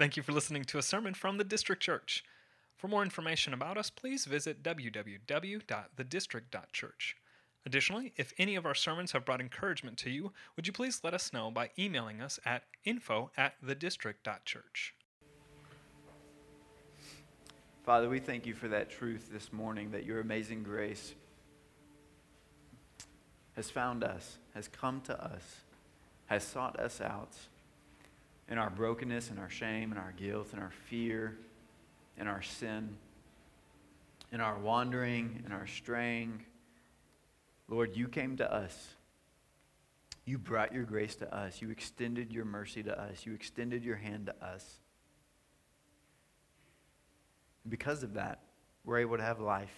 Thank you for listening to a sermon from the District Church. For more information about us, please visit www.thedistrict.church. Additionally, if any of our sermons have brought encouragement to you, would you please let us know by emailing us at info at thedistrict.church. Father, we thank you for that truth this morning that your amazing grace has found us, has come to us, has sought us out in our brokenness and our shame and our guilt and our fear and our sin, in our wandering and our straying. Lord, you came to us. You brought your grace to us. You extended your mercy to us. You extended your hand to us. Because of that, we're able to have life.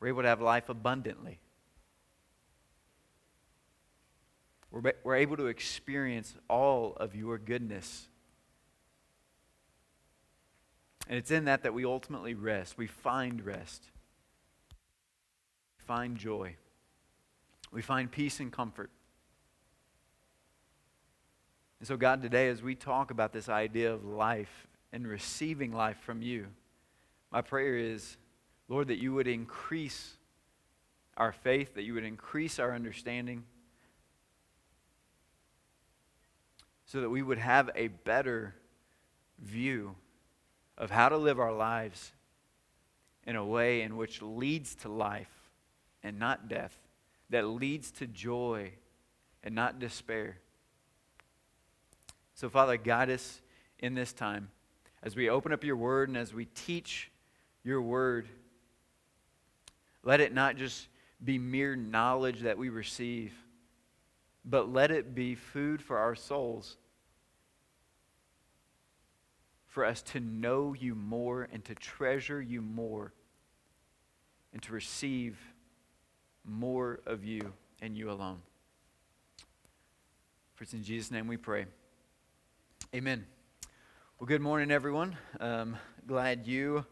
We're able to have life abundantly. We're, we're able to experience all of your goodness and it's in that that we ultimately rest. We find rest. We find joy. We find peace and comfort. And so, God, today, as we talk about this idea of life and receiving life from you, my prayer is, Lord, that you would increase our faith, that you would increase our understanding, so that we would have a better view of how to live our lives in a way in which leads to life and not death, that leads to joy and not despair. So, Father, guide us in this time as we open up your word and as we teach your word. Let it not just be mere knowledge that we receive, but let it be food for our souls for us to know you more and to treasure you more and to receive more of you and you alone. For it's in Jesus' name we pray. Amen. Well, good morning, everyone. Um, glad you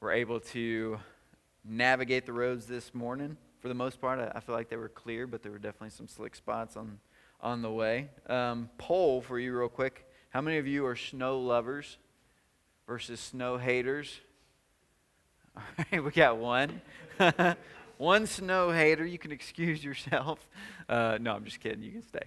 were able to navigate the roads this morning. For the most part, I, feel like they were clear, but there were definitely some slick spots on, on the way. Um, poll for you, real quick. How many of you are snow lovers versus snow haters? All right, we got one. one snow hater. You can excuse yourself. Uh, no, I'm just kidding. You can stay.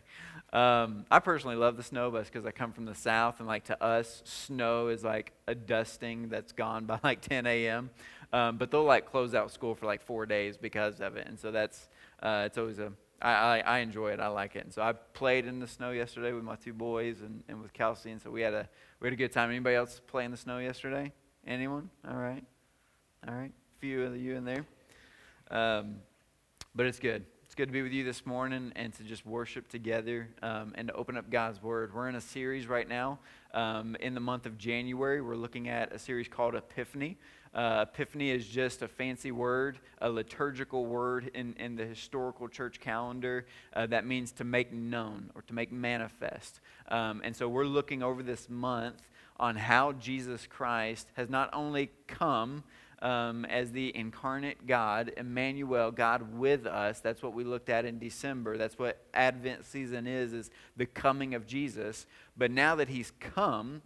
Um, I personally love the snow bus because I come from the south, and like to us, snow is like a dusting that's gone by like 10 a.m. Um, but they'll like close out school for like four days because of it, and so that's uh, it's always a I, I, I, enjoy it. I like it. And so I played in the snow yesterday with my two boys and, and with Kelsey. And so we had a we had a good time. Anybody else play in the snow yesterday? Anyone? All right. All right. A few of you in there. Um, but it's good. It's good to be with you this morning and to just worship together um, and to open up God's Word. We're in a series right now. Um, in the month of January, we're looking at a series called Epiphany. Uh, epiphany is just a fancy word, a liturgical word in, in the historical church calendar uh, that means to make known or to make manifest. Um, and so we're looking over this month on how Jesus Christ has not only come um, as the incarnate God, Emmanuel, God with us. That's what we looked at in December. That's what Advent season is, is the coming of Jesus. But now that he's come,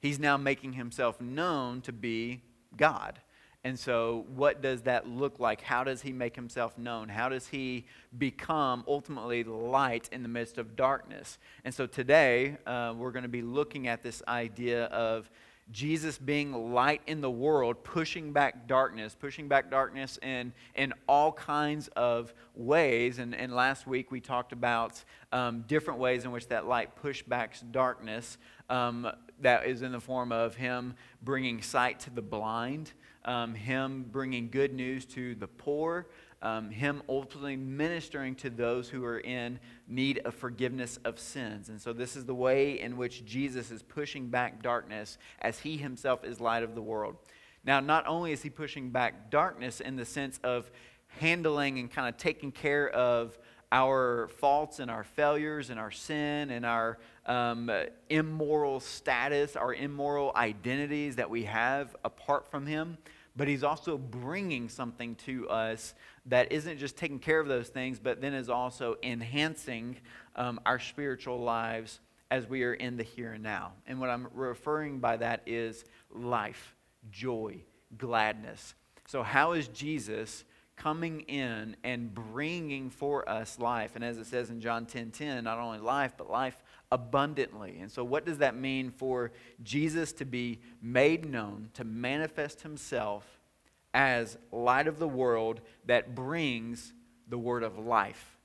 he's now making himself known to be God. And so, what does that look like? How does he make himself known? How does he become ultimately light in the midst of darkness? And so, today, uh, we're going to be looking at this idea of Jesus being light in the world, pushing back darkness, pushing back darkness in, in all kinds of ways. And, and last week we talked about um, different ways in which that light pushed back darkness. Um, that is in the form of Him bringing sight to the blind, um, Him bringing good news to the poor, um, him ultimately ministering to those who are in need of forgiveness of sins. And so, this is the way in which Jesus is pushing back darkness as he himself is light of the world. Now, not only is he pushing back darkness in the sense of handling and kind of taking care of our faults and our failures and our sin and our um, immoral status, our immoral identities that we have apart from him, but he's also bringing something to us that isn't just taking care of those things, but then is also enhancing um, our spiritual lives as we are in the here and now. And what I'm referring by that is life, joy, gladness. So, how is Jesus coming in and bringing for us life? And as it says in John 10 10, not only life, but life abundantly. And so, what does that mean for Jesus to be made known, to manifest himself as light of the world that brings the word of life?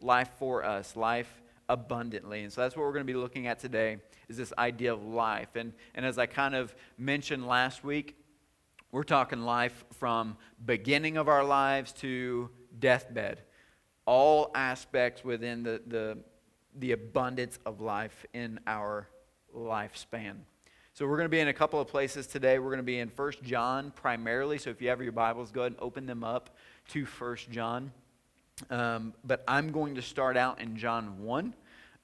Life for us, life abundantly. And so that's what we're going to be looking at today is this idea of life. And, and as I kind of mentioned last week, we're talking life from beginning of our lives to deathbed. All aspects within the, the, the abundance of life in our lifespan. So we're going to be in a couple of places today. We're going to be in First John primarily. So if you have your Bibles, go ahead and open them up to First John. Um, but I'm going to start out in John 1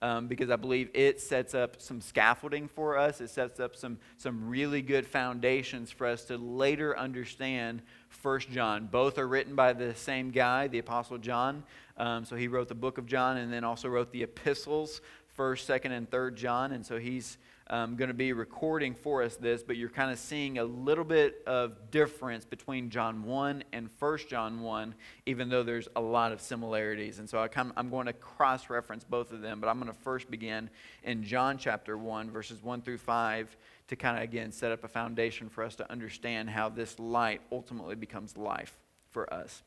um, because I believe it sets up some scaffolding for us. It sets up some, some really good foundations for us to later understand First John. Both are written by the same guy, the Apostle John. Um, so he wrote the book of John and then also wrote the epistles, 1st, 2nd, and 3rd John. And so he's um, going to be recording for us this, but you're kind of seeing a little bit of difference between John 1 and 1 John 1, even though there's a lot of similarities. And so I come, I'm going to cross reference both of them, but I'm going to first begin in John chapter 1, verses 1 through 5, to kind of, again, set up a foundation for us to understand how this light ultimately becomes life for us.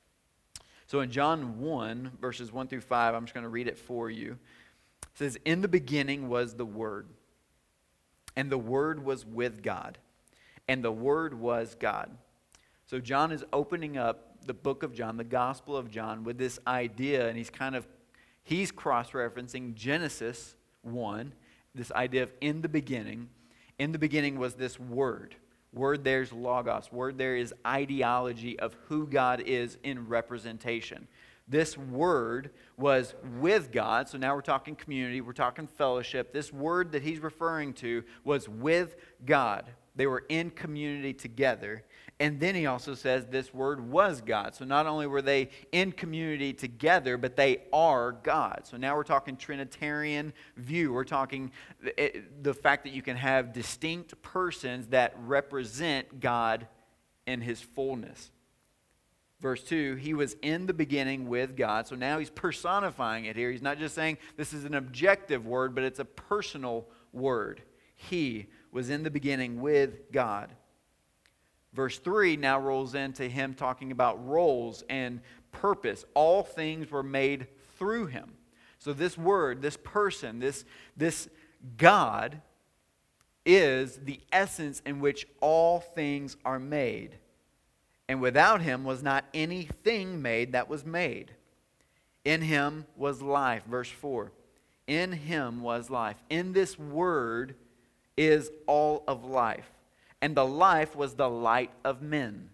So in John 1, verses 1 through 5, I'm just going to read it for you. It says, In the beginning was the Word and the Word was with God, and the Word was God. So John is opening up the book of John, the Gospel of John, with this idea, and he's kind of he's cross-referencing Genesis 1, this idea of in the beginning. In the beginning was this word. Word there's logos. Word there is ideology of who God is in representation. This word was with God. So now we're talking community, we're talking fellowship. This word that he's referring to was with God. They were in community together. And then he also says this word was God. So not only were they in community together, but they are God. So now we're talking Trinitarian view. We're talking eh, eh, the fact that you can have distinct persons that represent God in his fullness. Verse 2, he was in the beginning with God. So now he's personifying it here. He's not just saying this is an objective word, but it's a personal word. He was in the beginning with God. Verse 3 now rolls into him talking about roles and purpose. All things were made through him. So this word, this person, this, this God is the essence in which all things are made. And without him was not anything made that was made. In him was life. Verse 4. In him was life. In this word is all of life. And the life was the light of men.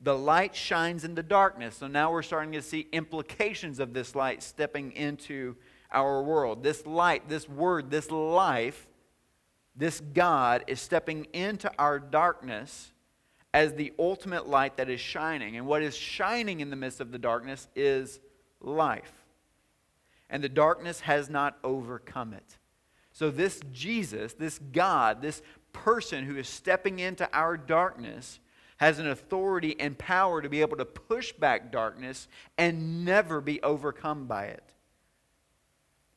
The light shines in the darkness. So now we're starting to see implications of this light stepping into our world. This light, this word, this life, this God is stepping into our darkness as the ultimate light that is shining. And what is shining in the midst of the darkness is life. And the darkness has not overcome it. So, this Jesus, this God, this person who is stepping into our darkness, has an authority and power to be able to push back darkness and never be overcome by it.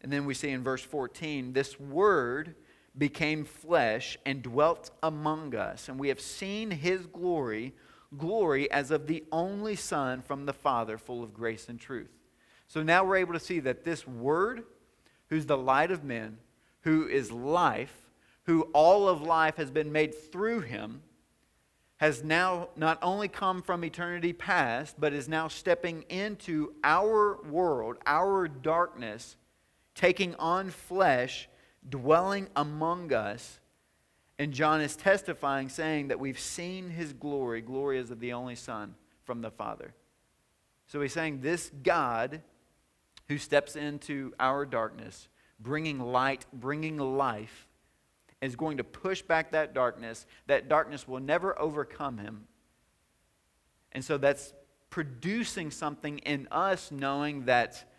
And then we see in verse 14 this word became flesh and dwelt among us, and we have seen his glory, glory as of the only Son from the Father, full of grace and truth. So now we're able to see that this Word, who's the light of men, who is life, who all of life has been made through him, has now not only come from eternity past, but is now stepping into our world, our darkness, taking on flesh dwelling among us. And John is testifying, saying that we've seen his glory. Glory is of the only Son from the Father. So he's saying this God who steps into our darkness, bringing light, bringing life, is going to push back that darkness. That darkness will never overcome him. And so that's producing something in us knowing that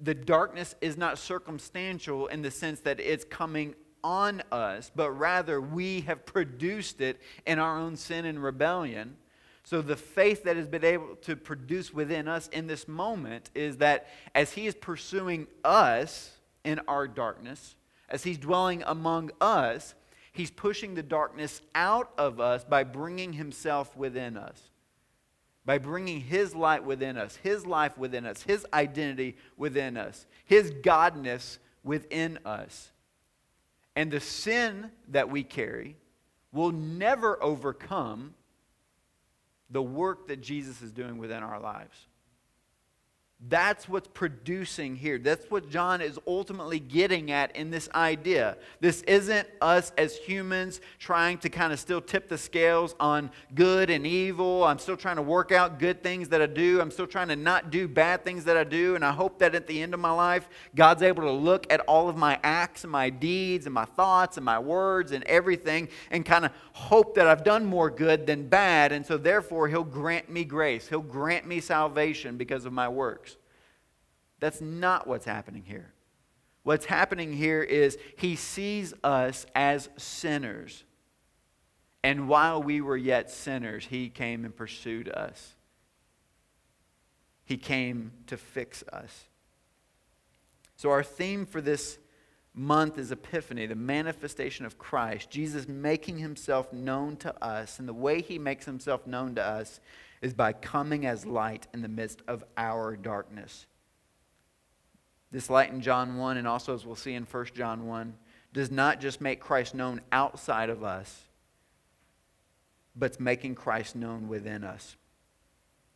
the darkness is not circumstantial in the sense that it's coming on us, but rather we have produced it in our own sin and rebellion. So, the faith that has been able to produce within us in this moment is that as He is pursuing us in our darkness, as He's dwelling among us, He's pushing the darkness out of us by bringing Himself within us, by bringing His light within us, His life within us, His identity within us, His Godness within us. And the sin that we carry will never overcome the work that Jesus is doing within our lives. That's what's producing here. That's what John is ultimately getting at in this idea. This isn't us as humans trying to kind of still tip the scales on good and evil. I'm still trying to work out good things that I do. I'm still trying to not do bad things that I do. And I hope that at the end of my life, God's able to look at all of my acts and my deeds and my thoughts and my words and everything and kind of hope that I've done more good than bad. And so therefore, He'll grant me grace, He'll grant me salvation because of my works. That's not what's happening here. What's happening here is he sees us as sinners. And while we were yet sinners, he came and pursued us. He came to fix us. So, our theme for this month is Epiphany, the manifestation of Christ, Jesus making himself known to us. And the way he makes himself known to us is by coming as light in the midst of our darkness. This light in John 1, and also as we'll see in 1 John 1, does not just make Christ known outside of us, but it's making Christ known within us.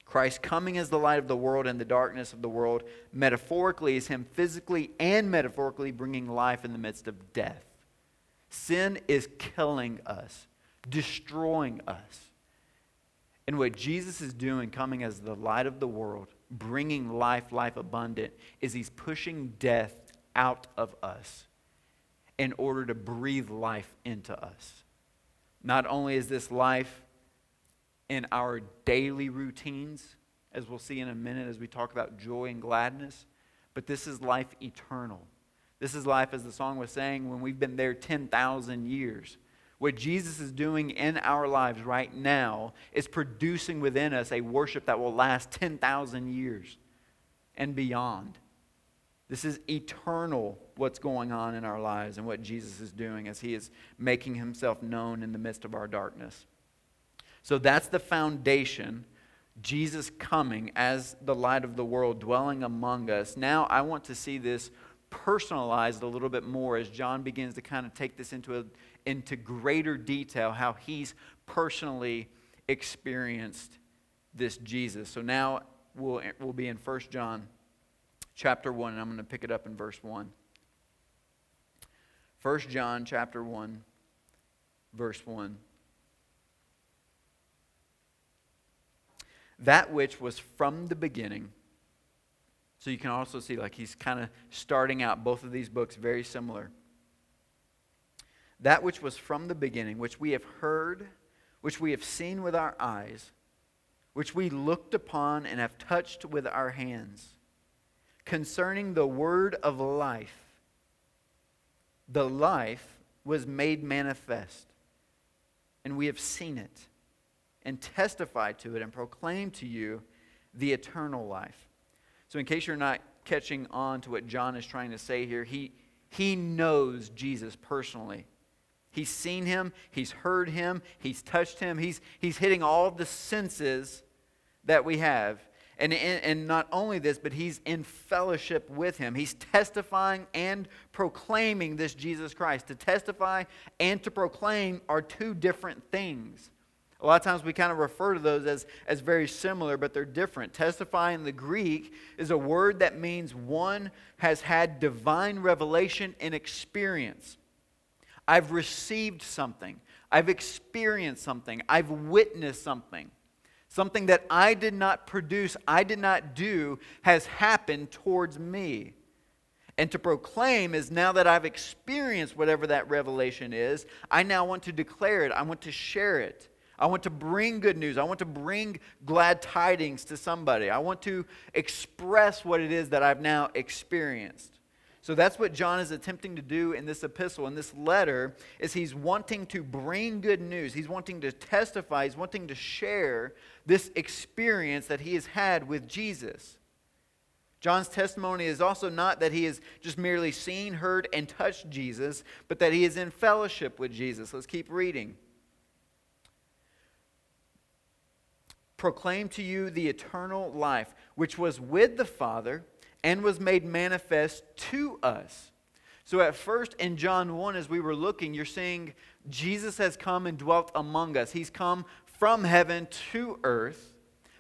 Christ coming as the light of the world and the darkness of the world, metaphorically, is Him physically and metaphorically bringing life in the midst of death. Sin is killing us, destroying us. And what Jesus is doing, coming as the light of the world, bringing life, life abundant, is he's pushing death out of us in order to breathe life into us. Not only is this life in our daily routines, as we'll see in a minute as we talk about joy and gladness, but this is life eternal. This is life, as the song was saying, when we've been there 10,000 years. What Jesus is doing in our lives right now is producing within us a worship that will last 10,000 years and beyond. This is eternal, what's going on in our lives and what Jesus is doing as he is making himself known in the midst of our darkness. So that's the foundation. Jesus coming as the light of the world, dwelling among us. Now, I want to see this personalized a little bit more as John begins to kind of take this into a, into greater detail how he's personally experienced this Jesus. So now we'll, we'll be in 1 John chapter 1, and I'm going to pick it up in verse 1. 1 John chapter 1, verse 1. That which was from the beginning. So you can also see, like, he's kind of starting out both of these books very similar that which was from the beginning, which we have heard, which we have seen with our eyes, which we looked upon and have touched with our hands, concerning the word of life. The life was made manifest, and we have seen it, and testified to it, and proclaimed to you the eternal life. So, in case you're not catching on to what John is trying to say here, he, he knows Jesus personally. He's seen him, he's heard him, he's touched him, he's, he's hitting all the senses that we have. And, and not only this, but he's in fellowship with him. He's testifying and proclaiming this Jesus Christ. To testify and to proclaim are two different things. A lot of times we kind of refer to those as, as very similar, but they're different. Testify in the Greek is a word that means one has had divine revelation and experience. I've received something. I've experienced something. I've witnessed something. Something that I did not produce, I did not do, has happened towards me. And to proclaim is now that I've experienced whatever that revelation is, I now want to declare it. I want to share it. I want to bring good news. I want to bring glad tidings to somebody. I want to express what it is that I've now experienced. So that's what John is attempting to do in this epistle, in this letter, is he's wanting to bring good news. He's wanting to testify, he's wanting to share this experience that he has had with Jesus. John's testimony is also not that he has just merely seen, heard, and touched Jesus, but that he is in fellowship with Jesus. Let's keep reading. Proclaim to you the eternal life, which was with the Father and was made manifest to us. So, at first in John 1, as we were looking, you're seeing Jesus has come and dwelt among us. He's come from heaven to earth.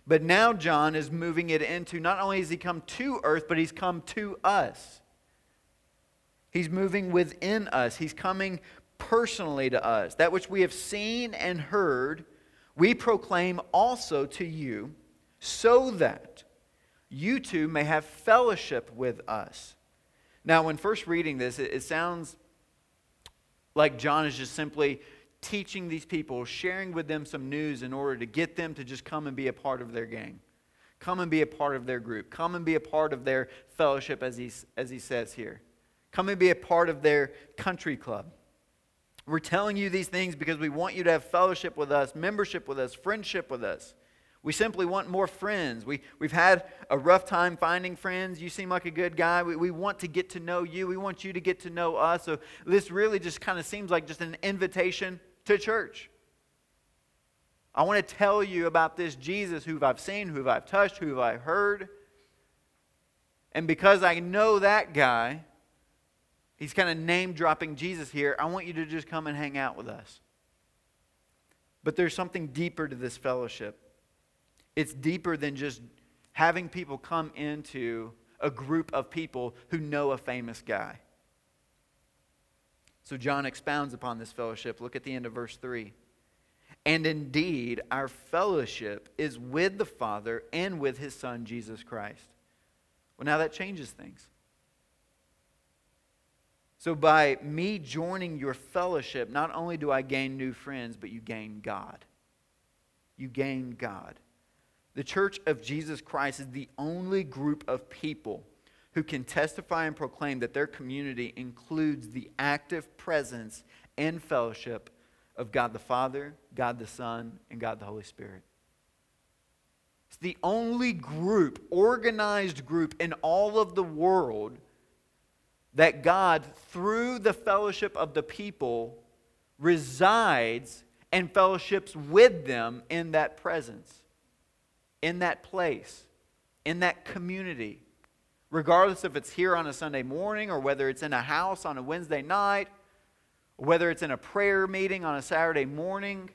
But now John is moving it into not only has he come to earth, but he's come to us. He's moving within us, he's coming personally to us. That which we have seen and heard, we proclaim also to you, so that you too may have fellowship with us. Now, when first reading this, it, it sounds like John is just simply teaching these people, sharing with them some news in order to get them to just come and be a part of their gang. Come and be a part of their group. Come and be a part of their fellowship, as he, as he says here. Come and be a part of their country club. We're telling you these things because we want you to have fellowship with us, membership with us, friendship with us. We simply want more friends. We, we've had a rough time finding friends. You seem like a good guy. We, we want to get to know you. We want you to get to know us. So this really just kind of seems like just an invitation to church. I want to tell you about this Jesus who I've seen, who I've touched, who I've heard. And because I know that guy, he's kind of name dropping Jesus here. I want you to just come and hang out with us. But there's something deeper to this fellowship. It's deeper than just having people come into a group of people who know a famous guy. So John expounds upon this fellowship. Look at the end of verse 3. And indeed, our fellowship is with the Father and with his Son, Jesus Christ. Well, now that changes things. So, by me joining your fellowship, not only do I gain new friends, but you gain God. You gain God. The church of Jesus Christ is the only group of people who can testify and proclaim that their community includes the active presence and fellowship of God the Father, God the Son, and God the Holy Spirit. It's the only group, organized group in all of the world that God, through the fellowship of the people, resides and fellowships with them in that presence, in that place, in that community regardless if it's here on a Sunday morning or whether it's in a house on a Wednesday night, whether it's in a prayer meeting on a Saturday morning,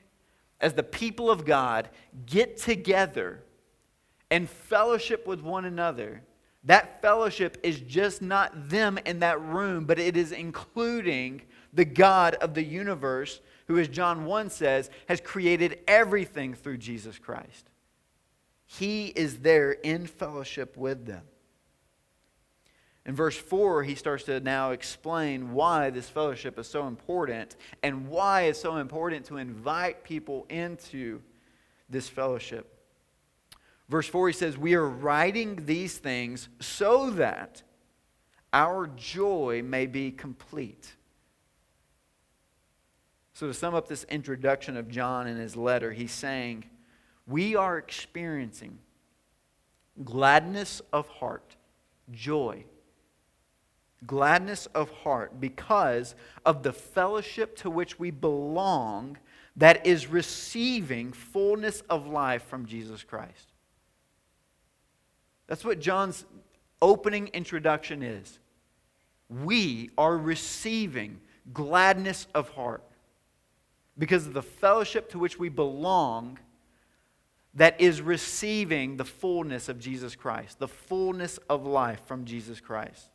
as the people of God get together and fellowship with one another, that fellowship is just not them in that room, but it is including the God of the universe, who, as John 1 says, has created everything through Jesus Christ. He is there in fellowship with them. In verse 4, he starts to now explain why this fellowship is so important and why it's so important to invite people into this fellowship. Verse 4, he says, We are writing these things so that our joy may be complete. So, to sum up this introduction of John in his letter, he's saying, We are experiencing gladness of heart, joy gladness of heart because of the fellowship to which we belong that is receiving fullness of life from Jesus Christ. That's what John's opening introduction is. We are receiving gladness of heart because of the fellowship to which we belong that is receiving the fullness of Jesus Christ, the fullness of life from Jesus Christ.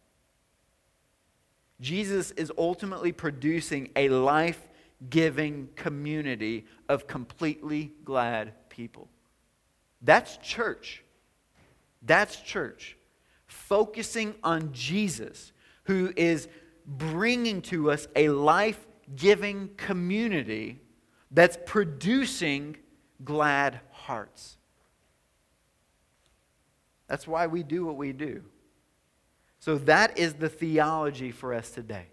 Jesus is ultimately producing a life giving community of completely glad people. That's church. That's church. Focusing on Jesus, who is bringing to us a life giving community that's producing glad hearts. That's why we do what we do. So, that is the theology for us today.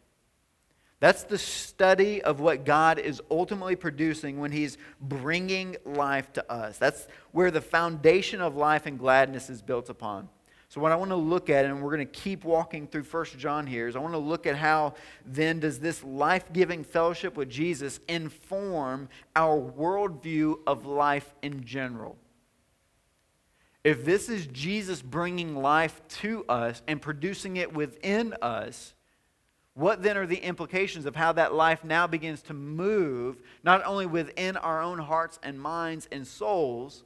That's the study of what God is ultimately producing when He's bringing life to us. That's where the foundation of life and gladness is built upon. So, what I want to look at, and we're going to keep walking through First John here, is I want to look at how then does this life giving fellowship with Jesus inform our worldview of life in general? If this is Jesus bringing life to us and producing it within us, what then are the implications of how that life now begins to move, not only within our own hearts and minds and souls,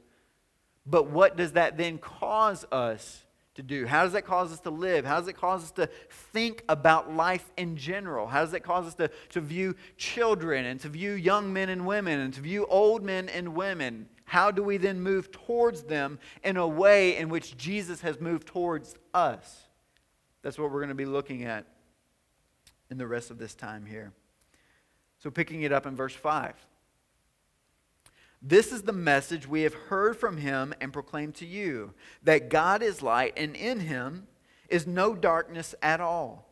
but what does that then cause us to do? How does that cause us to live? How does it cause us to think about life in general? How does it cause us to, to view children and to view young men and women and to view old men and women? How do we then move towards them in a way in which Jesus has moved towards us? That's what we're going to be looking at in the rest of this time here. So, picking it up in verse 5. This is the message we have heard from him and proclaimed to you that God is light, and in him is no darkness at all.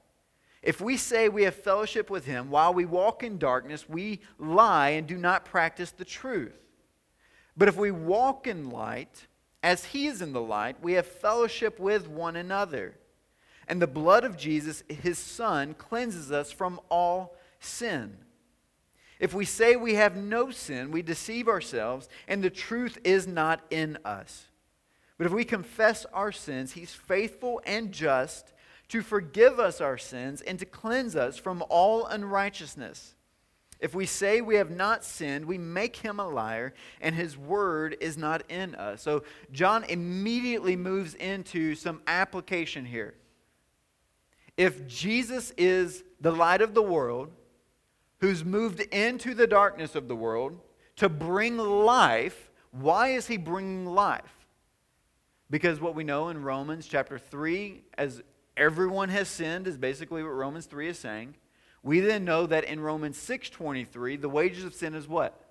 If we say we have fellowship with him while we walk in darkness, we lie and do not practice the truth. But if we walk in light, as he is in the light, we have fellowship with one another. And the blood of Jesus, his son, cleanses us from all sin. If we say we have no sin, we deceive ourselves, and the truth is not in us. But if we confess our sins, he's faithful and just to forgive us our sins and to cleanse us from all unrighteousness. If we say we have not sinned, we make him a liar, and his word is not in us. So John immediately moves into some application here. If Jesus is the light of the world, who's moved into the darkness of the world to bring life. Why is he bringing life? Because what we know in Romans chapter 3, as everyone has sinned, is basically what Romans 3 is saying. We then know that in Romans 6:23, the wages of sin is what?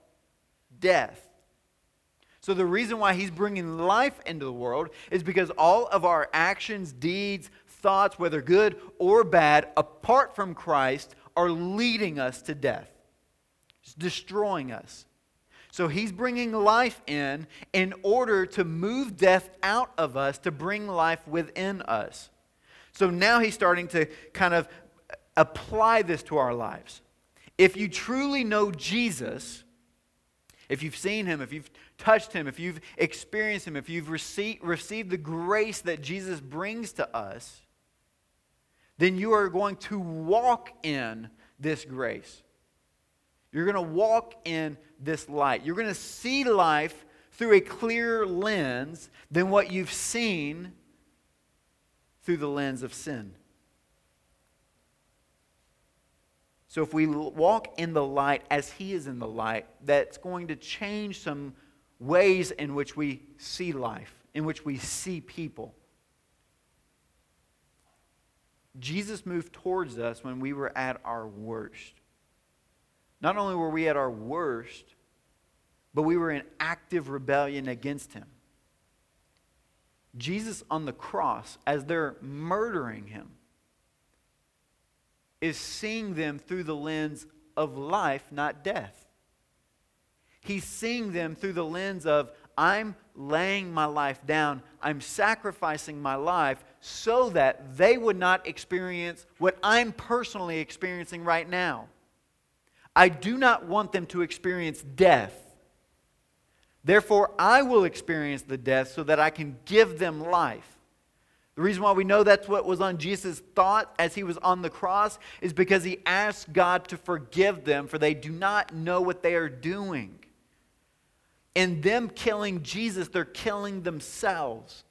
Death. So the reason why he's bringing life into the world is because all of our actions, deeds, thoughts, whether good or bad, apart from Christ, are leading us to death, it's destroying us. So he's bringing life in in order to move death out of us, to bring life within us. So now he's starting to kind of apply this to our lives. If you truly know Jesus, if you've seen him, if you've touched him, if you've experienced him, if you've received, received the grace that Jesus brings to us, then you are going to walk in this grace. You're going to walk in this light. You're going to see life through a clearer lens than what you've seen through the lens of sin. So, if we walk in the light as He is in the light, that's going to change some ways in which we see life, in which we see people. Jesus moved towards us when we were at our worst. Not only were we at our worst, but we were in active rebellion against him. Jesus on the cross, as they're murdering him, is seeing them through the lens of life, not death. He's seeing them through the lens of, I'm laying my life down, I'm sacrificing my life so that they would not experience what I'm personally experiencing right now. I do not want them to experience death. Therefore, I will experience the death so that I can give them life. The reason why we know that's what was on Jesus' thought as he was on the cross is because he asked God to forgive them, for they do not know what they are doing. In them killing Jesus, they're killing themselves.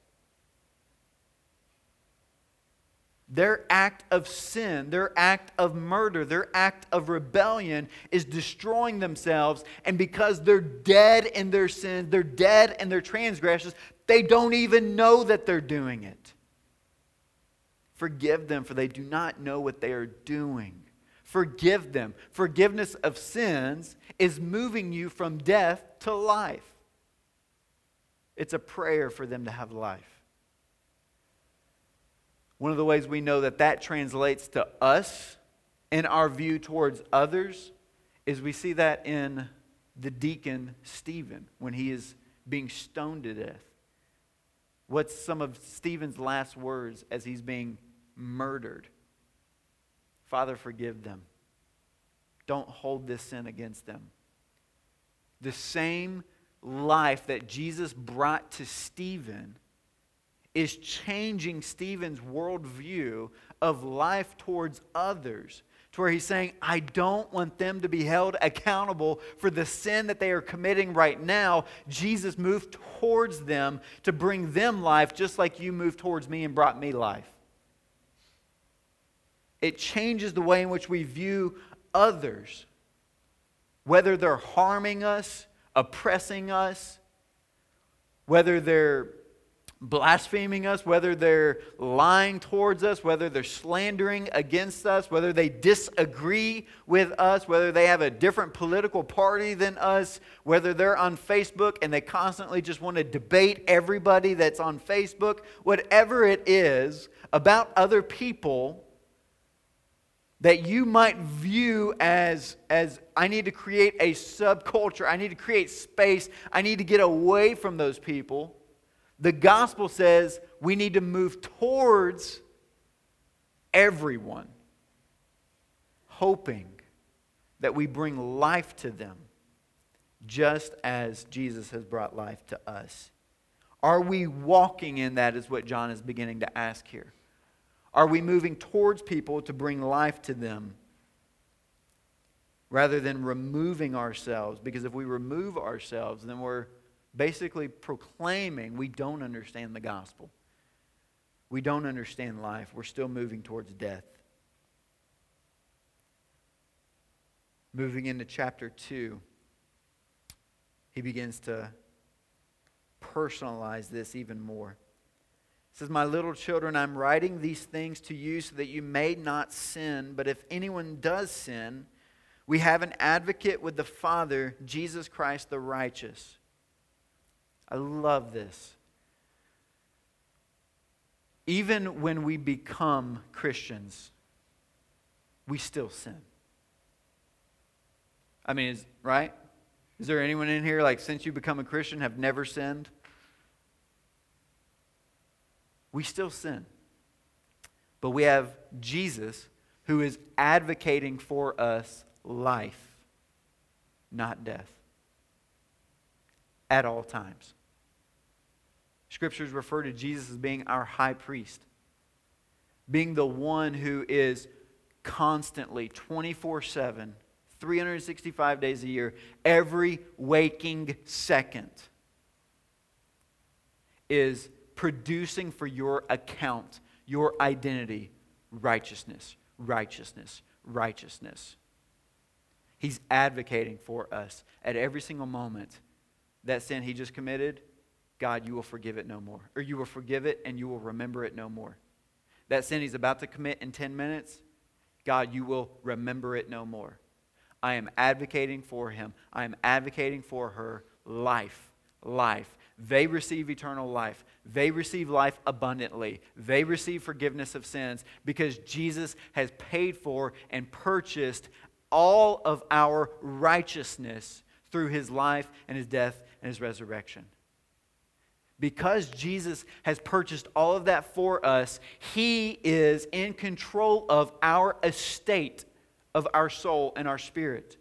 Their act of sin, their act of murder, their act of rebellion is destroying themselves. And because they're dead in their sins, they're dead in their transgressions, they don't even know that they're doing it. Forgive them, for they do not know what they are doing. Forgive them. Forgiveness of sins is moving you from death to life. it's a prayer for them to have life. One of the ways we know that that translates to us in our view towards others is we see that in the deacon Stephen when he is being stoned to death. What's some of Stephen's last words as he's being murdered? Father, forgive them. Don't hold this sin against them. The same life that Jesus brought to Stephen is changing Stephen's worldview of life towards others to where he's saying, I don't want them to be held accountable for the sin that they are committing right now. Jesus moved towards them to bring them life, just like you moved towards me and brought me life. It changes the way in which we view others, whether they're harming us, oppressing us, whether they're blaspheming us, whether they're lying towards us, whether they're slandering against us, whether they disagree with us, whether they have a different political party than us, whether they're on Facebook and they constantly just want to debate everybody that's on Facebook, whatever it is about other people that you might view as, as I need to create a subculture, I need to create space, I need to get away from those people the gospel says we need to move towards everyone, hoping that we bring life to them, just as Jesus has brought life to us. Are we walking in that, is what John is beginning to ask here. Are we moving towards people to bring life to them rather than removing ourselves? Because if we remove ourselves, then we're basically proclaiming we don't understand the gospel. We don't understand life. We're still moving towards death. Moving into chapter 2, he begins to personalize this even more. Says, My little children, I'm writing these things to you so that you may not sin, but if anyone does sin, we have an advocate with the Father, Jesus Christ the righteous. I love this. Even when we become Christians, we still sin. I mean, is, right? Is there anyone in here, like, since you become a Christian, have never sinned? We still sin. But we have Jesus who is advocating for us life, not death, at all times. Scriptures refer to Jesus as being our high priest, being the one who is constantly 24 7, 365 days a year, every waking second, is producing for your account, your identity, righteousness, righteousness, righteousness. He's advocating for us at every single moment. That sin he just committed, God, you will forgive it no more. Or you will forgive it and you will remember it no more. That sin he's about to commit in 10 minutes, God, you will remember it no more. I am advocating for him. I am advocating for her life. Life. They receive eternal life. They receive life abundantly. They receive forgiveness of sins because Jesus has paid for and purchased all of our righteousness through his life and his death and his resurrection because Jesus has purchased all of that for us, He is in control of our estate, of our soul and our spirit.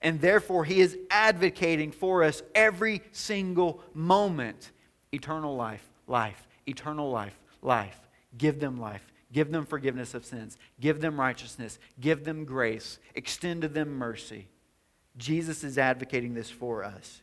And therefore, He is advocating for us every single moment eternal life, life, eternal life, life. Give them life. Give them forgiveness of sins. Give them righteousness. Give them grace. Extend to them mercy. Jesus is advocating this for us.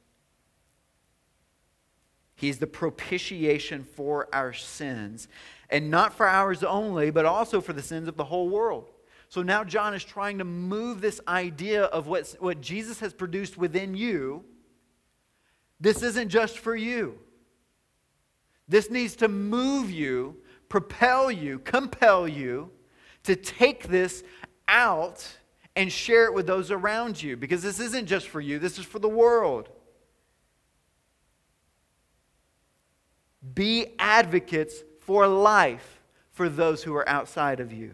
He's the propitiation for our sins, and not for ours only, but also for the sins of the whole world. So now John is trying to move this idea of what, what Jesus has produced within you. This isn't just for you. This needs to move you, propel you, compel you to take this out and share it with those around you because this isn't just for you, this is for the world. Be advocates for life for those who are outside of you,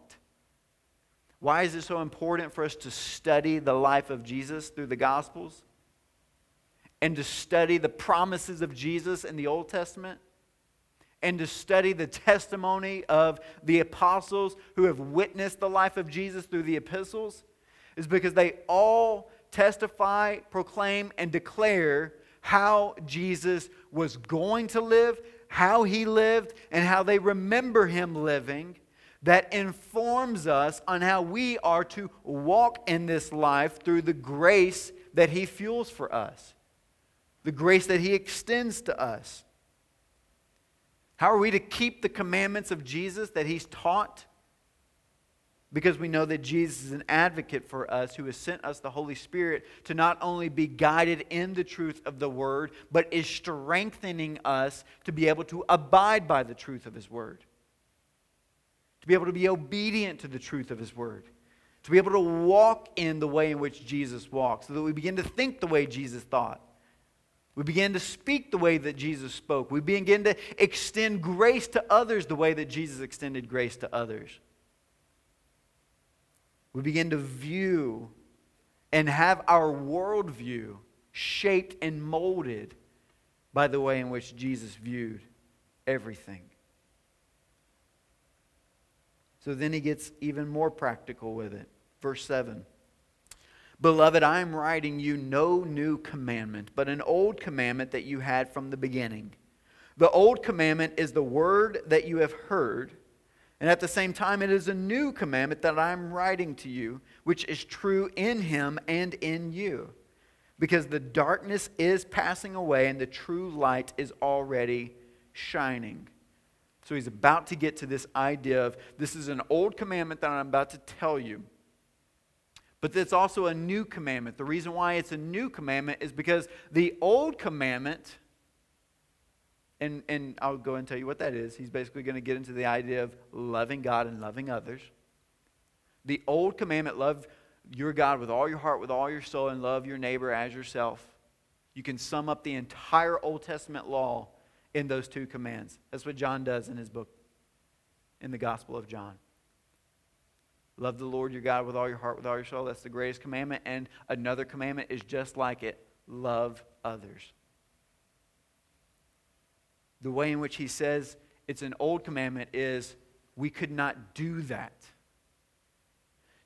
Why is it so important for us to study the life of Jesus through the Gospels? And to study the promises of Jesus in the Old Testament? and to study the testimony of the apostles who have witnessed the life of Jesus through the epistles is because they all testify, proclaim, and declare how Jesus was going to live, how he lived, and how they remember him living. That informs us on how we are to walk in this life through the grace that he fuels for us, the grace that he extends to us. How are we to keep the commandments of Jesus that he's taught? Because we know that Jesus is an advocate for us who has sent us the Holy Spirit to not only be guided in the truth of the Word, but is strengthening us to be able to abide by the truth of His Word, to be able to be obedient to the truth of His Word, to be able to walk in the way in which Jesus walked, so that we begin to think the way Jesus thought. We begin to speak the way that Jesus spoke. We begin to extend grace to others the way that Jesus extended grace to others. We begin to view and have our worldview shaped and molded by the way in which Jesus viewed everything. So then he gets even more practical with it. Verse 7. Beloved, I am writing you no new commandment, but an old commandment that you had from the beginning. The old commandment is the word that you have heard, and at the same time, it is a new commandment that I am writing to you, which is true in him and in you. Because the darkness is passing away and the true light is already shining. So he's about to get to this idea of this is an old commandment that I'm about to tell you. But it's also a new commandment. The reason why it's a new commandment is because the old commandment, and, and I'll go and tell you what that is. He's basically going to get into the idea of loving God and loving others. The old commandment, love your God with all your heart, with all your soul, and love your neighbor as yourself. You can sum up the entire Old Testament law in those two commands. That's what John does in his book, in the Gospel of John. Love the Lord your God with all your heart, with all your soul. That's the greatest commandment. And another commandment is just like it love others. The way in which he says it's an old commandment is we could not do that.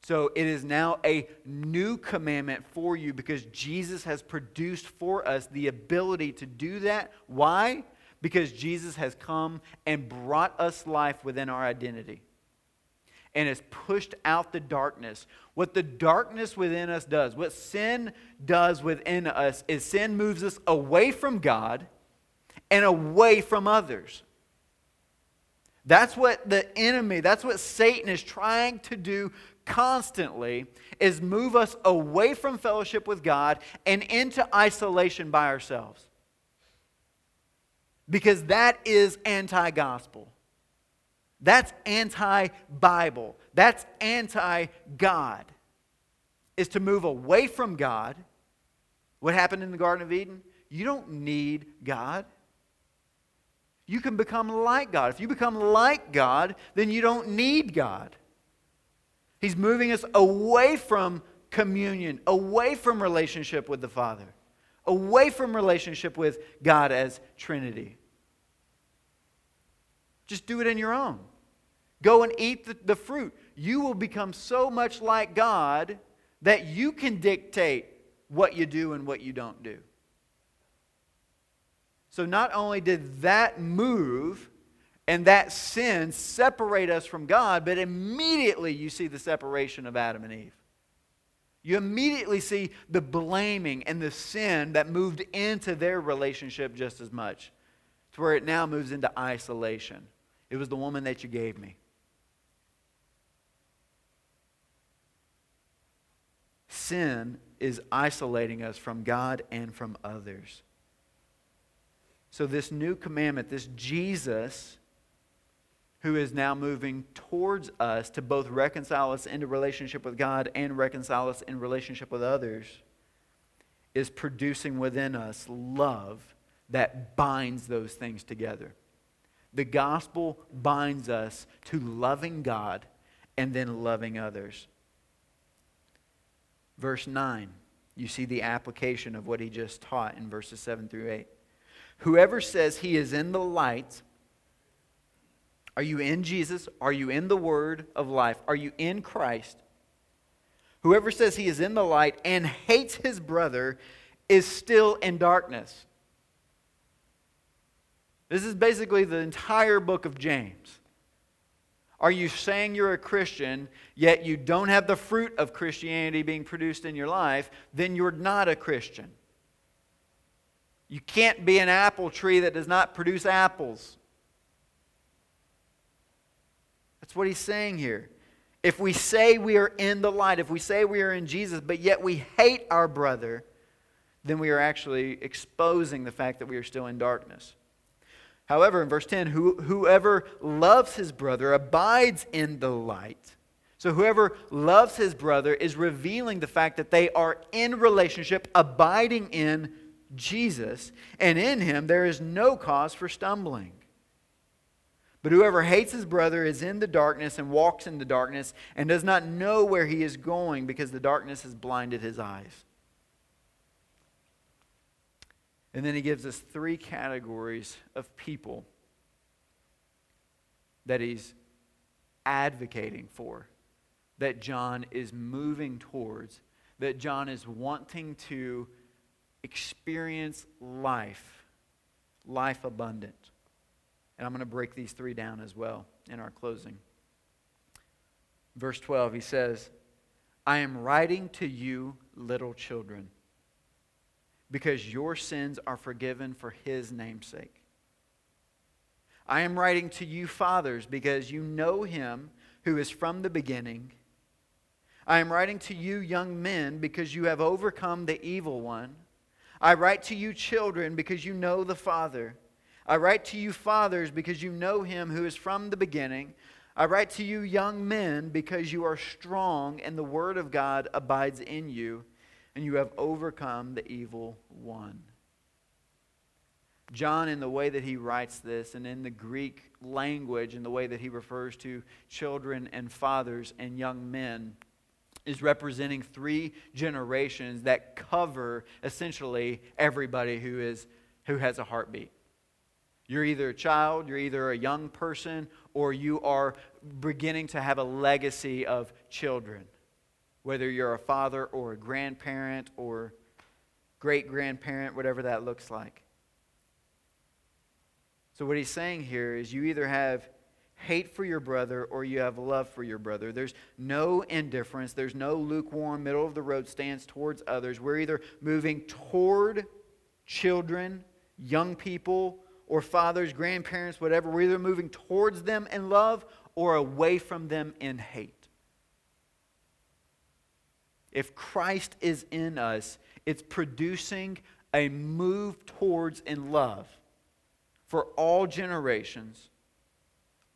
So it is now a new commandment for you because Jesus has produced for us the ability to do that. Why? Because Jesus has come and brought us life within our identity and has pushed out the darkness. What the darkness within us does, what sin does within us, is sin moves us away from God and away from others. That's what the enemy, that's what Satan is trying to do constantly is move us away from fellowship with God and into isolation by ourselves. Because that is anti-gospel. That's anti Bible. That's anti God. Is to move away from God. What happened in the Garden of Eden? You don't need God. You can become like God. If you become like God, then you don't need God. He's moving us away from communion, away from relationship with the Father, away from relationship with God as Trinity. Just do it in your own. Go and eat the, the fruit. You will become so much like God that you can dictate what you do and what you don't do. So, not only did that move and that sin separate us from God, but immediately you see the separation of Adam and Eve. You immediately see the blaming and the sin that moved into their relationship just as much. To where it now moves into isolation. It was the woman that you gave me. Sin is isolating us from God and from others. So, this new commandment, this Jesus who is now moving towards us to both reconcile us into relationship with God and reconcile us in relationship with others, is producing within us love that binds those things together. The gospel binds us to loving God and then loving others. Verse 9, you see the application of what he just taught in verses 7 through 8. Whoever says he is in the light, are you in Jesus? Are you in the word of life? Are you in Christ? Whoever says he is in the light and hates his brother is still in darkness. This is basically the entire book of James. Are you saying you're a Christian, yet you don't have the fruit of Christianity being produced in your life? Then you're not a Christian. You can't be an apple tree that does not produce apples. That's what he's saying here. If we say we are in the light, if we say we are in Jesus, but yet we hate our brother, then we are actually exposing the fact that we are still in darkness. However, in verse 10, who, whoever loves his brother abides in the light. So, whoever loves his brother is revealing the fact that they are in relationship, abiding in Jesus, and in him there is no cause for stumbling. But whoever hates his brother is in the darkness and walks in the darkness and does not know where he is going because the darkness has blinded his eyes. And then he gives us three categories of people that he's advocating for, that John is moving towards, that John is wanting to experience life, life abundant. And I'm going to break these three down as well in our closing. Verse 12, he says, I am writing to you, little children because your sins are forgiven for his namesake. I am writing to you, fathers, because you know him who is from the beginning. I am writing to you, young men, because you have overcome the evil one. I write to you, children, because you know the Father. I write to you, fathers, because you know him who is from the beginning. I write to you, young men, because you are strong and the word of God abides in you and you have overcome the evil one. John, in the way that he writes this, and in the Greek language, in the way that he refers to children and fathers and young men, is representing three generations that cover essentially everybody who, is, who has a heartbeat. You're either a child, you're either a young person, or you are beginning to have a legacy of children whether you're a father or a grandparent or great grandparent, whatever that looks like. So, what he's saying here is you either have hate for your brother or you have love for your brother. There's no indifference, there's no lukewarm, middle of the road stance towards others. We're either moving toward children, young people, or fathers, grandparents, whatever. We're either moving towards them in love or away from them in hate. If Christ is in us, it's producing a move towards in love for all generations,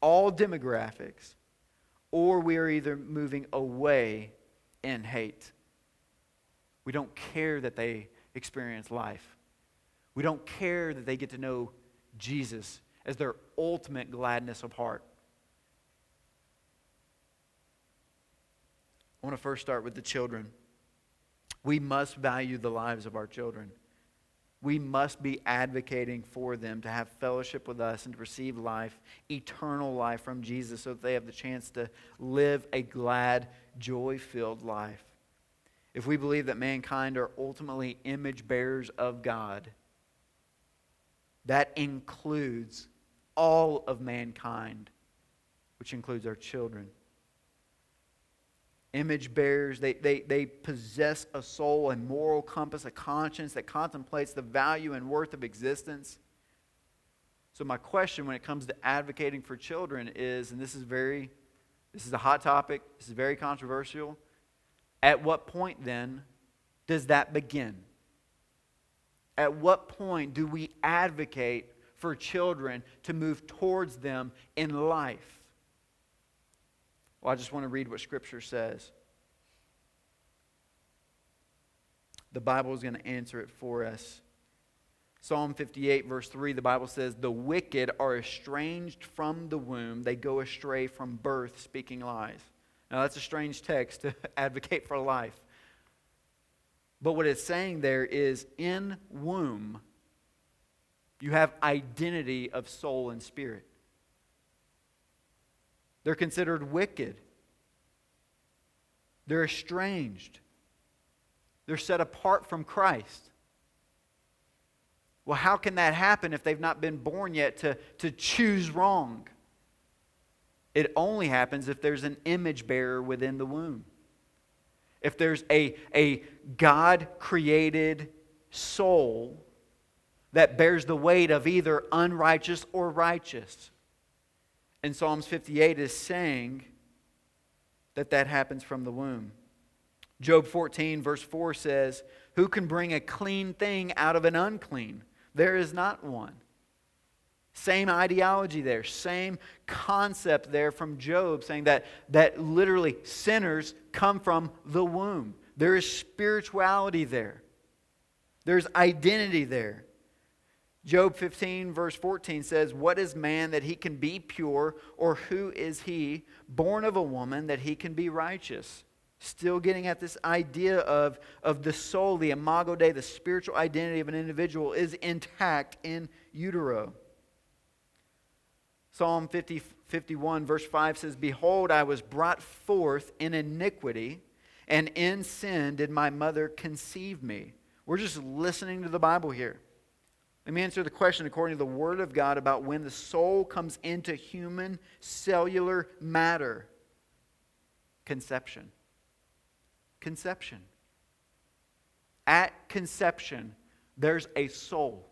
all demographics, or we are either moving away in hate. We don't care that they experience life. We don't care that they get to know Jesus as their ultimate gladness of heart. I want to first start with the children. We must value the lives of our children. We must be advocating for them to have fellowship with us and to receive life, eternal life from Jesus, so that they have the chance to live a glad, joy filled life. If we believe that mankind are ultimately image bearers of God, that includes all of mankind, which includes our children image bearers. They, they, they possess a soul, a moral compass, a conscience that contemplates the value and worth of existence. So, my question when it comes to advocating for children is, and this is very, this is a hot topic, this is very controversial. At what point then does that begin? At what point do we advocate for children to move towards them in life? Well, I just want to read what Scripture says. The Bible is going to answer it for us. Psalm 58, verse 3, the Bible says, The wicked are estranged from the womb, they go astray from birth, speaking lies. Now, that's a strange text to advocate for life. But what it's saying there is in womb, you have identity of soul and spirit. They're considered wicked, they're estranged, they're set apart from Christ. Well, how can that happen if they've not been born yet to, to choose wrong? It only happens if there's an image bearer within the womb. If there's a, a God created soul that bears the weight of either unrighteous or righteous. And Psalms 58 is saying that that happens from the womb. Job 14, verse 4 says, Who can bring a clean thing out of an unclean? There is not one. Same ideology there, same concept there from Job, saying that, that literally sinners come from the womb. There is spirituality there, there's identity there. Job 15, verse 14 says, What is man that he can be pure, or who is he born of a woman that he can be righteous? Still getting at this idea of, of the soul, the imago Dei, the spiritual identity of an individual is intact in utero. Psalm 50, 51, verse 5 says, Behold, I was brought forth in iniquity, and in sin did my mother conceive me. We're just listening to the Bible here. Let me answer the question according to the Word of God about when the soul comes into human cellular matter conception. Conception. At conception, there's a soul.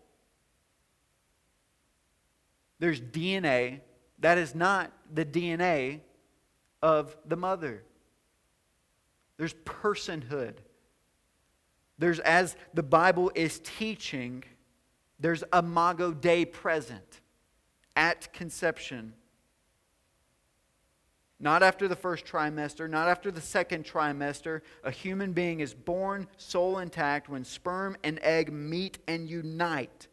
There's DNA that is not the DNA of the mother. There's personhood. There's, as the Bible is teaching, there's imago Dei present at conception. Not after the first trimester, not after the second trimester. A human being is born soul intact when sperm and egg meet and unite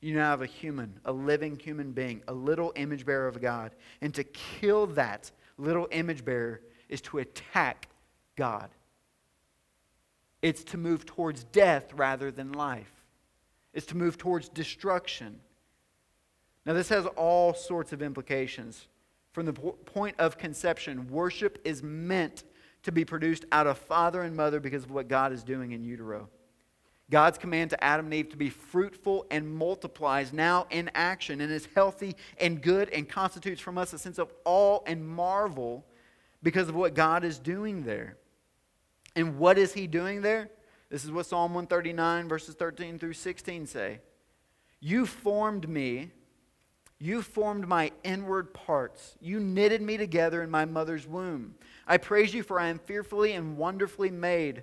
you now have a human, a living human being, a little image bearer of God. And to kill that little image bearer is to attack God. It's to move towards death rather than life. It's to move towards destruction. Now, this has all sorts of implications. From the point of conception, worship is meant to be produced out of father and mother because of what God is doing in utero. God's command to Adam and Eve to be fruitful and multiply is now in action and is healthy and good and constitutes from us a sense of awe and marvel because of what God is doing there. And what is He doing there? This is what Psalm 139, verses 13 through 16 say. You formed me, you formed my inward parts, you knitted me together in my mother's womb. I praise you, for I am fearfully and wonderfully made.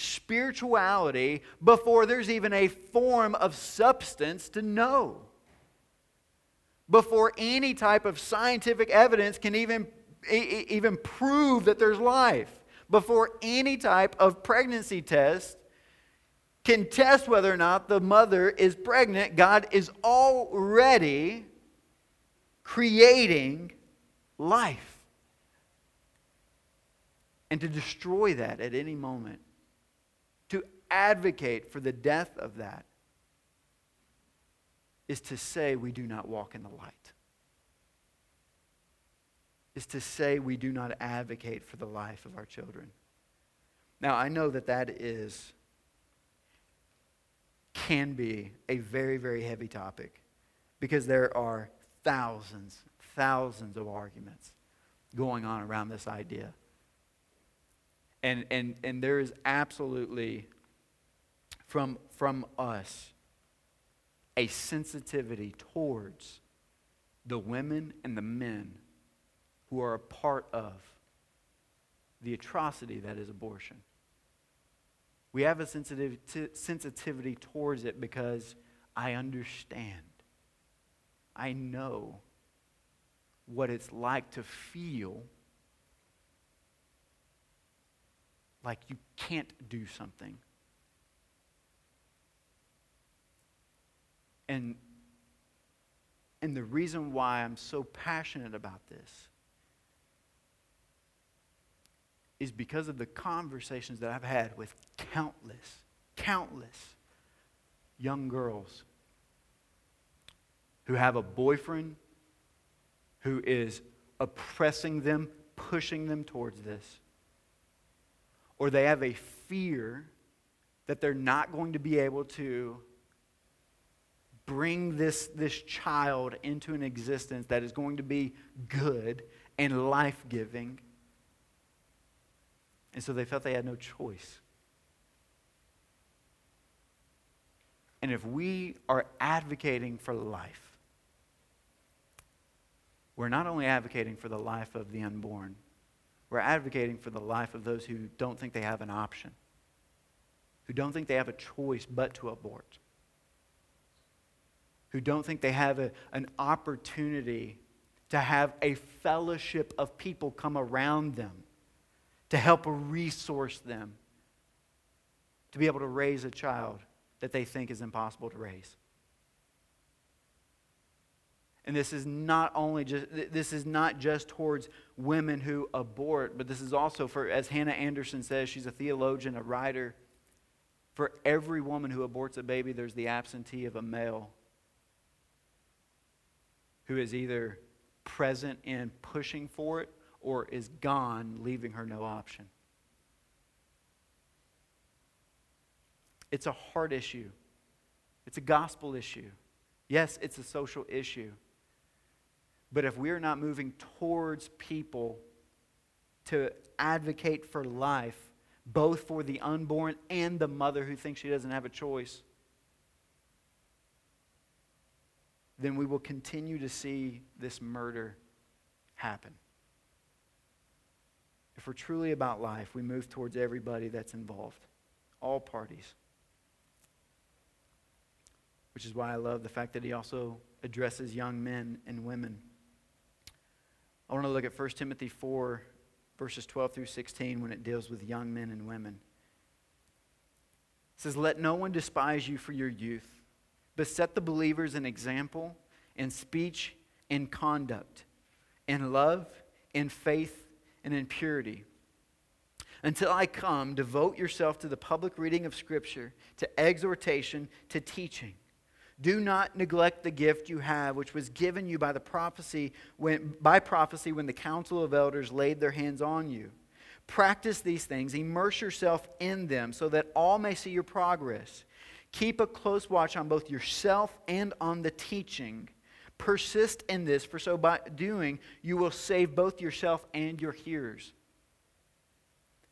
spirituality before there's even a form of substance to know. Before any type of scientific evidence can even, even prove that there's life. Before any type of pregnancy test can test whether or not the mother is pregnant, God is already creating life. And to destroy that at any moment advocate for the death of that is to say we do not walk in the light. Is to say we do not advocate for the life of our children. Now, I know that that is, can be a very, very heavy topic because there are thousands, thousands of arguments going on around this idea. And, and, and there is absolutely, from, from us, a sensitivity towards the women and the men who are a part of the atrocity that is abortion. We have a sensitivity towards it because I understand. I know what it's like to feel like you can't do something. And, and the reason why I'm so passionate about this is because of the conversations that I've had with countless, countless young girls who have a boyfriend who is oppressing them, pushing them towards this. Or they have a fear that they're not going to be able to bring this, this child into an existence that is going to be good and life giving. And so they felt they had no choice. And if we are advocating for life, we're not only advocating for the life of the unborn, we're advocating for the life of those who don't think they have an option, who don't think they have a choice but to abort, who don't think they have a, an opportunity to have a fellowship of people come around them to help resource them to be able to raise a child that they think is impossible to raise. And this is not only just this is not just towards women who abort, but this is also for as Hannah Anderson says, she's a theologian, a writer. For every woman who aborts a baby, there's the absentee of a male who is either present in pushing for it or is gone, leaving her no option. It's a heart issue. It's a gospel issue. Yes, it's a social issue. But if we're not moving towards people to advocate for life, both for the unborn and the mother who thinks she doesn't have a choice, then we will continue to see this murder happen. If we're truly about life, we move towards everybody that's involved, all parties. Which is why I love the fact that he also addresses young men and women. I want to look at 1 Timothy 4, verses 12 through 16, when it deals with young men and women. It says, Let no one despise you for your youth, but set the believers an example in speech, in conduct, in love, in faith, and in purity. Until I come, devote yourself to the public reading of Scripture, to exhortation, to teaching. Do not neglect the gift you have, which was given you by the prophecy when, by prophecy when the council of elders laid their hands on you. Practice these things, immerse yourself in them, so that all may see your progress. Keep a close watch on both yourself and on the teaching. Persist in this, for so by doing, you will save both yourself and your hearers.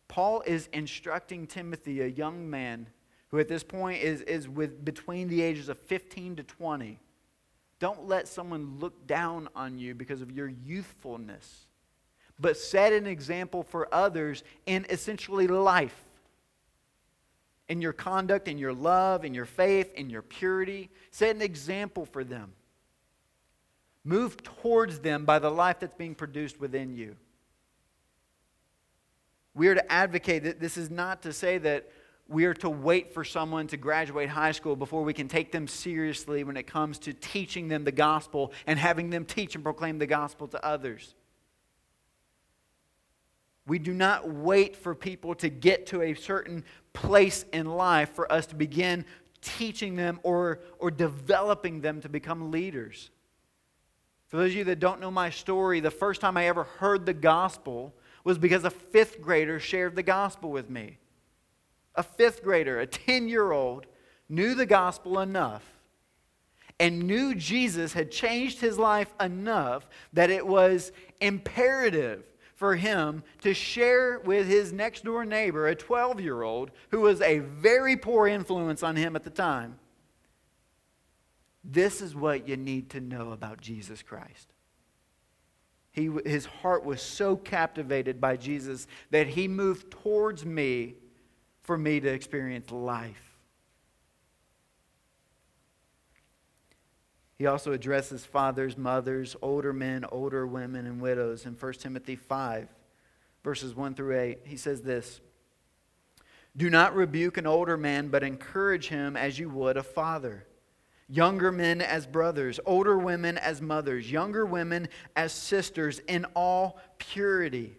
Paul is instructing Timothy, a young man who at this point is, is with between the ages of 15 to 20. Don't let someone look down on you because of your youthfulness, but set an example for others in essentially life. In your conduct, in your love, in your faith, in your purity. Set an example for them. Move towards them by the life that's being produced within you. We are to advocate that this is not to say that we are to wait for someone to graduate high school before we can take them seriously when it comes to teaching them the gospel and having them teach and proclaim the gospel to others. We do not wait for people to get to a certain place in life for us to begin teaching them or, or developing them to become leaders. For those of you that don't know my story, the first time I ever heard the gospel was because a fifth grader shared the gospel with me. a fifth grader, a 10 year old, knew the gospel enough and knew Jesus had changed his life enough that it was imperative for him to share with his next door neighbor, a 12 year old, who was a very poor influence on him at the time. This is what you need to know about Jesus Christ. He, his heart was so captivated by Jesus that he moved towards me for me to experience life. He also addresses fathers, mothers, older men, older women, and widows. In 1 Timothy 5, verses 1 through 8, he says this Do not rebuke an older man, but encourage him as you would a father. Younger men as brothers, older women as mothers, younger women as sisters, in all purity.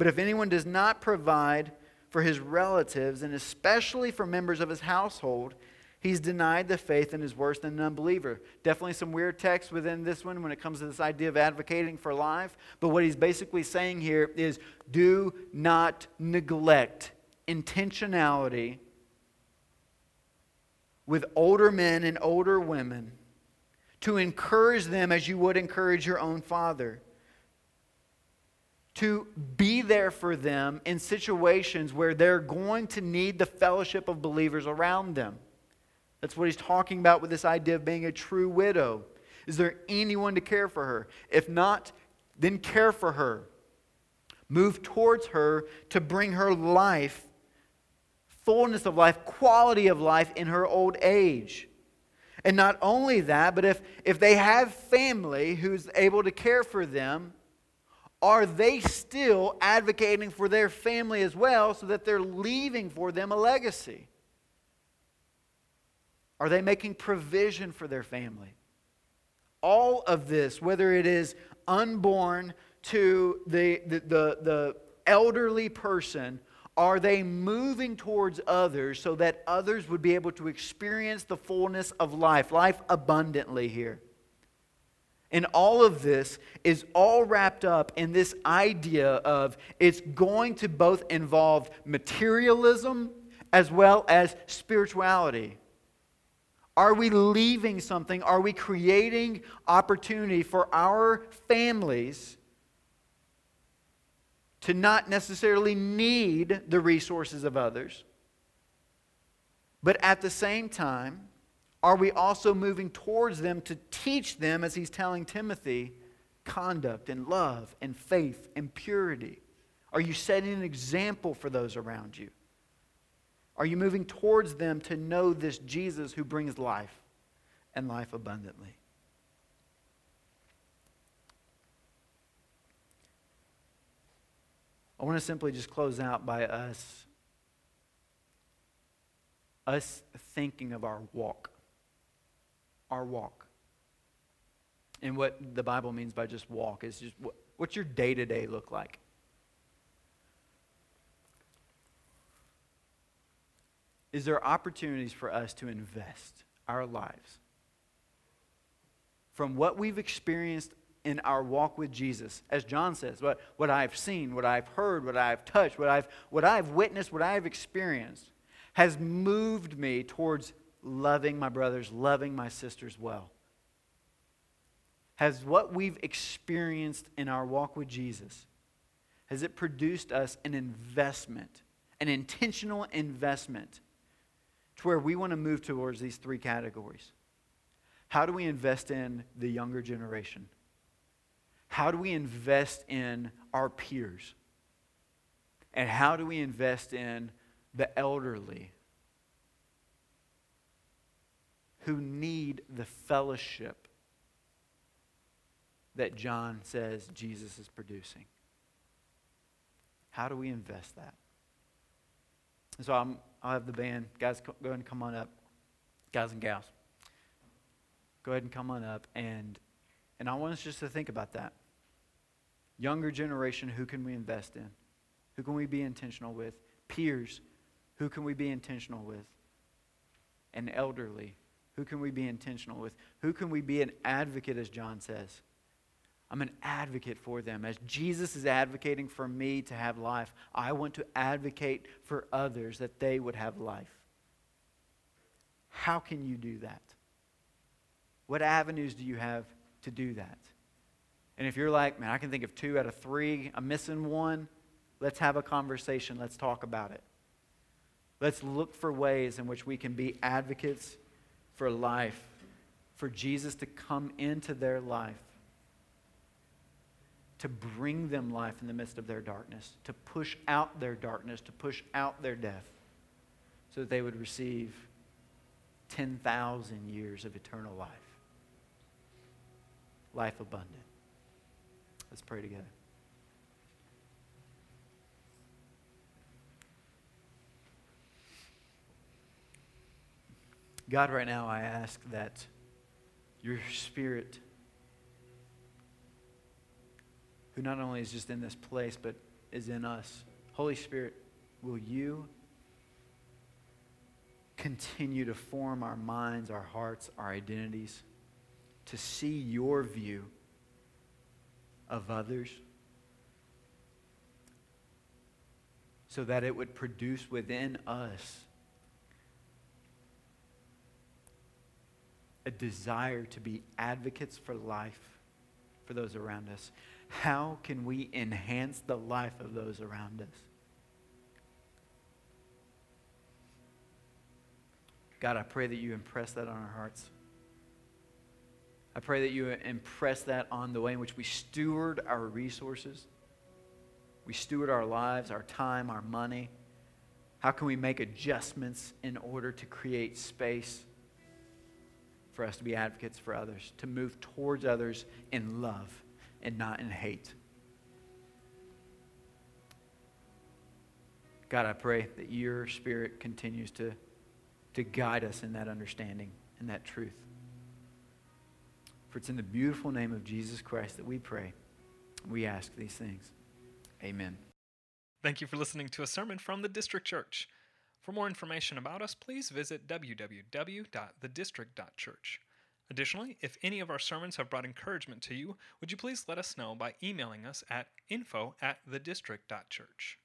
but if anyone does not provide for his relatives, and especially for members of his household, he's denied the faith and is worse than an unbeliever. Definitely some weird text within this one when it comes to this idea of advocating for life. But what he's basically saying here is do not neglect intentionality with older men and older women to encourage them as you would encourage your own father to be there for them in situations where they're going to need the fellowship of believers around them. That's what he's talking about with this idea of being a true widow. Is there anyone to care for her? If not, then care for her. Move towards her to bring her life, fullness of life, quality of life in her old age. And not only that, but if, if they have family who's able to care for them, are they still advocating for their family as well so that they're leaving for them a legacy? Are they making provision for their family? All of this, whether it is unborn to the, the, the, the elderly person, are they moving towards others so that others would be able to experience the fullness of life, life abundantly here? And all of this is all wrapped up in this idea of it's going to both involve materialism as well as spirituality. Are we leaving something? Are we creating opportunity for our families to not necessarily need the resources of others, but at the same time, are we also moving towards them to teach them, as he's telling Timothy, conduct and love and faith and purity? Are you setting an example for those around you? Are you moving towards them to know this Jesus who brings life and life abundantly? I want to simply just close out by us us thinking of our walk our walk. And what the Bible means by just walk is just what, what's your day to day look like? Is there opportunities for us to invest our lives from what we've experienced in our walk with Jesus? As John says, what, what I've seen, what I've heard, what I've touched, what I've, what I've witnessed, what I've experienced has moved me towards loving my brothers, loving my sisters well? Has what we've experienced in our walk with Jesus, has it produced us an investment, an intentional investment to where we want to move towards these three categories? How do we invest in the younger generation? How do we invest in our peers? And how do we invest in the elderly who need the fellowship that John says Jesus is producing. How do we invest that? So I'm, I'll have the band. Guys, go ahead and come on up. Guys and gals. Go ahead and come on up. And, and I want us just to think about that. Younger generation, who can we invest in? Who can we be intentional with? Peers, who can we be intentional with? And elderly, who can we be intentional with? Who can we be an advocate, as John says? I'm an advocate for them. As Jesus is advocating for me to have life, I want to advocate for others that they would have life. How can you do that? What avenues do you have to do that? And if you're like, man, I can think of two out of three, I'm missing one, let's have a conversation. Let's talk about it. Let's look for ways in which we can be advocates for life, for Jesus to come into their life to bring them life in the midst of their darkness, to push out their darkness, to push out their death, so that they would receive 10,000 years of eternal life. Life abundant. Let's pray together. God, right now I ask that your spirit who not only is just in this place, but is in us. Holy Spirit, will you continue to form our minds, our hearts, our identities to see your view of others so that it would produce within us a desire to be advocates for life for those around us how can we enhance the life of those around us? God, I pray that you impress that on our hearts. I pray that you impress that on the way in which we steward our resources. We steward our lives, our time, our money. How can we make adjustments in order to create space for us to be advocates for others, to move towards others in love? and not in hate. God, I pray that your spirit continues to, to guide us in that understanding and that truth. For it's in the beautiful name of Jesus Christ that we pray. We ask these things. Amen. Thank you for listening to a sermon from the District Church. For more information about us, please visit www.thedistrict.church. Additionally, if any of our sermons have brought encouragement to you, would you please let us know by emailing us at info at thedistrict.church.